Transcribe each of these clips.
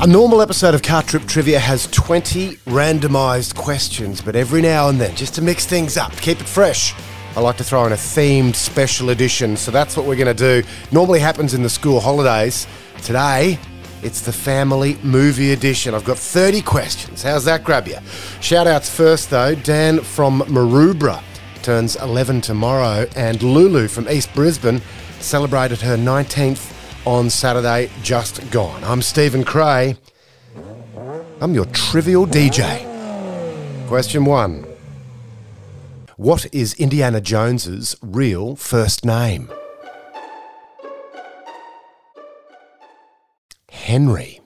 A normal episode of Car Trip Trivia has 20 randomised questions, but every now and then, just to mix things up, keep it fresh, I like to throw in a themed special edition. So that's what we're going to do. Normally happens in the school holidays. Today, it's the family movie edition. I've got 30 questions. How's that grab you? Shout outs first, though. Dan from Maroubra turns 11 tomorrow, and Lulu from East Brisbane celebrated her 19th on Saturday just gone. I'm Stephen Cray. I'm your trivial DJ. Question one What is Indiana Jones's real first name? Henry.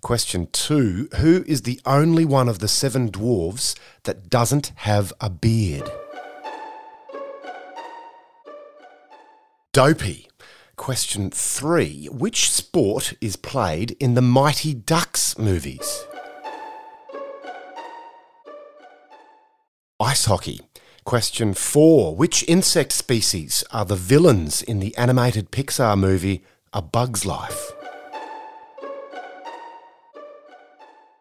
Question two Who is the only one of the seven dwarves that doesn't have a beard? Dopey. Question three Which sport is played in the Mighty Ducks movies? Ice hockey. Question four Which insect species are the villains in the animated Pixar movie A Bug's Life?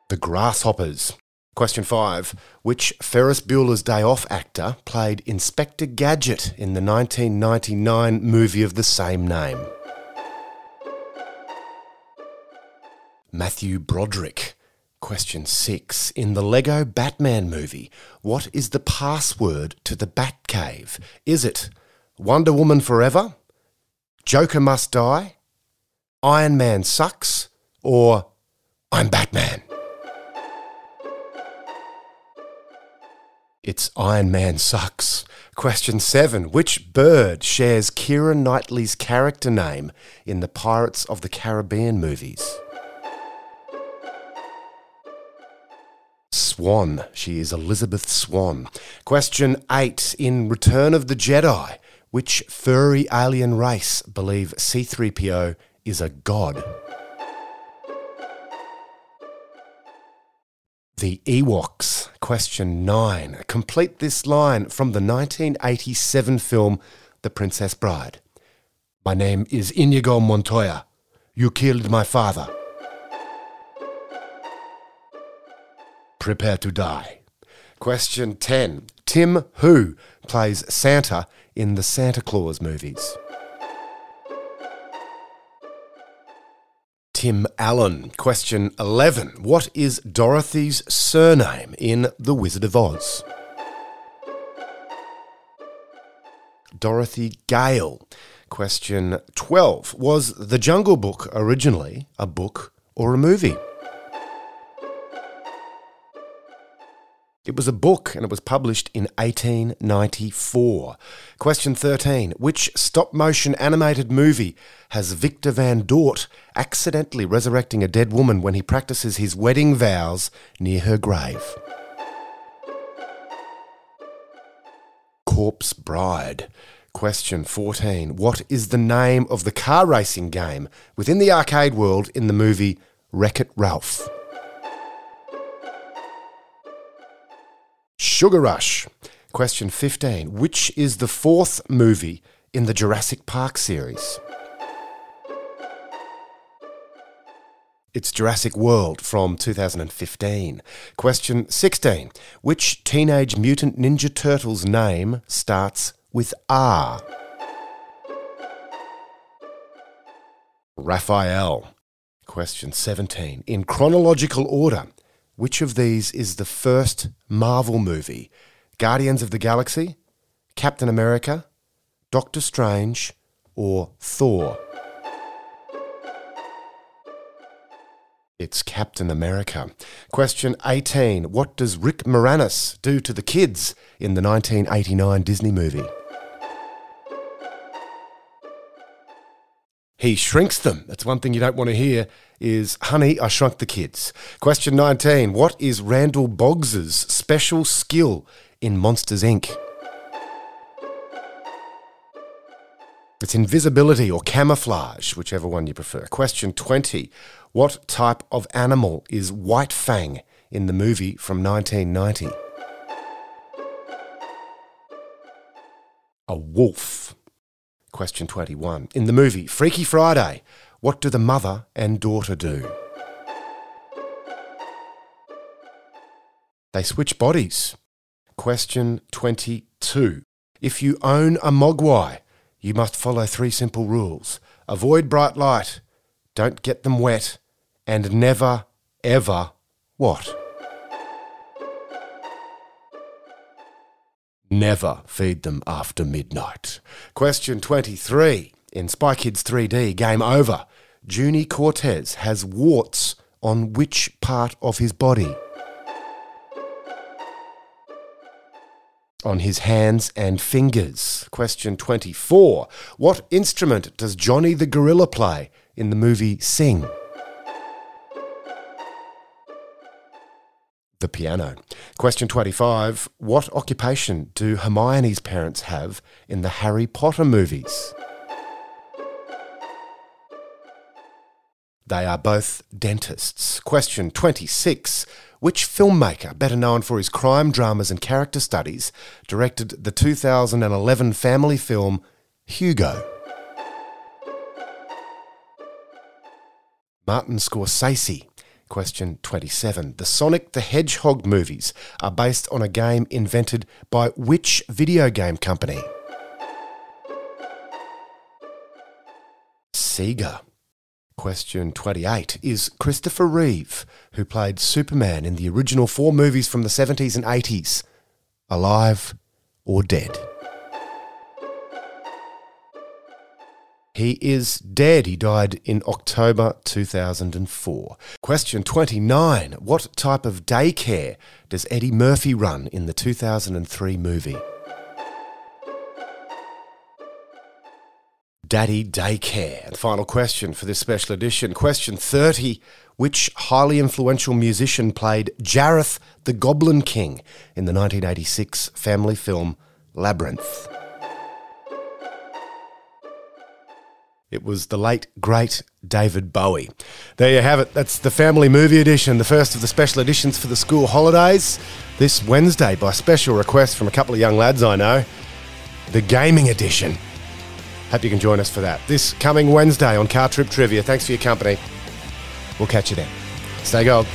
The Grasshoppers. Question five Which Ferris Bueller's Day Off actor played Inspector Gadget in the 1999 movie of the same name? Matthew Broderick. Question six In the Lego Batman movie, what is the password to the Batcave? Is it Wonder Woman Forever? Joker Must Die? Iron Man Sucks? Or I'm Batman? It's Iron Man Sucks. Question 7. Which bird shares Keira Knightley's character name in the Pirates of the Caribbean movies? Swan. She is Elizabeth Swann. Question 8. In Return of the Jedi, which furry alien race believe C3PO is a god? The Ewoks. Question 9. Complete this line from the 1987 film The Princess Bride. My name is Inigo Montoya. You killed my father. Prepare to die. Question 10. Tim Who plays Santa in the Santa Claus movies? Tim Allen. Question 11. What is Dorothy's surname in The Wizard of Oz? Dorothy Gale. Question 12. Was The Jungle Book originally a book or a movie? It was a book and it was published in 1894. Question 13. Which stop motion animated movie has Victor Van Dort accidentally resurrecting a dead woman when he practices his wedding vows near her grave? Corpse Bride. Question 14. What is the name of the car racing game within the arcade world in the movie Wreck It Ralph? Sugar Rush. Question 15. Which is the fourth movie in the Jurassic Park series? It's Jurassic World from 2015. Question 16. Which Teenage Mutant Ninja Turtles name starts with R? Raphael. Question 17. In chronological order, which of these is the first Marvel movie? Guardians of the Galaxy, Captain America, Doctor Strange, or Thor? It's Captain America. Question 18. What does Rick Moranis do to the kids in the 1989 Disney movie? He shrinks them. That's one thing you don't want to hear is Honey, I Shrunk the Kids. Question 19. What is Randall Boggs's special skill in Monsters Inc.? It's invisibility or camouflage, whichever one you prefer. Question 20. What type of animal is White Fang in the movie from 1990? A wolf. Question 21. In the movie Freaky Friday, what do the mother and daughter do? They switch bodies. Question 22. If you own a mogwai, you must follow three simple rules avoid bright light, don't get them wet, and never, ever what? Never feed them after midnight. Question 23. In Spy Kids 3D Game Over, Juni Cortez has warts on which part of his body? On his hands and fingers. Question 24. What instrument does Johnny the Gorilla play in the movie Sing? The piano. Question 25 What occupation do Hermione's parents have in the Harry Potter movies? They are both dentists. Question 26 Which filmmaker, better known for his crime dramas and character studies, directed the 2011 family film Hugo? Martin Scorsese. Question 27. The Sonic the Hedgehog movies are based on a game invented by which video game company? Sega. Question 28. Is Christopher Reeve, who played Superman in the original four movies from the 70s and 80s, alive or dead? He is dead. He died in October 2004. Question 29. What type of daycare does Eddie Murphy run in the 2003 movie? Daddy Daycare. And final question for this special edition. Question 30. Which highly influential musician played Jareth the Goblin King in the 1986 family film Labyrinth? It was the late, great David Bowie. There you have it. That's the family movie edition, the first of the special editions for the school holidays. This Wednesday, by special request from a couple of young lads I know, the gaming edition. Hope you can join us for that. This coming Wednesday on Car Trip Trivia. Thanks for your company. We'll catch you then. Stay gold.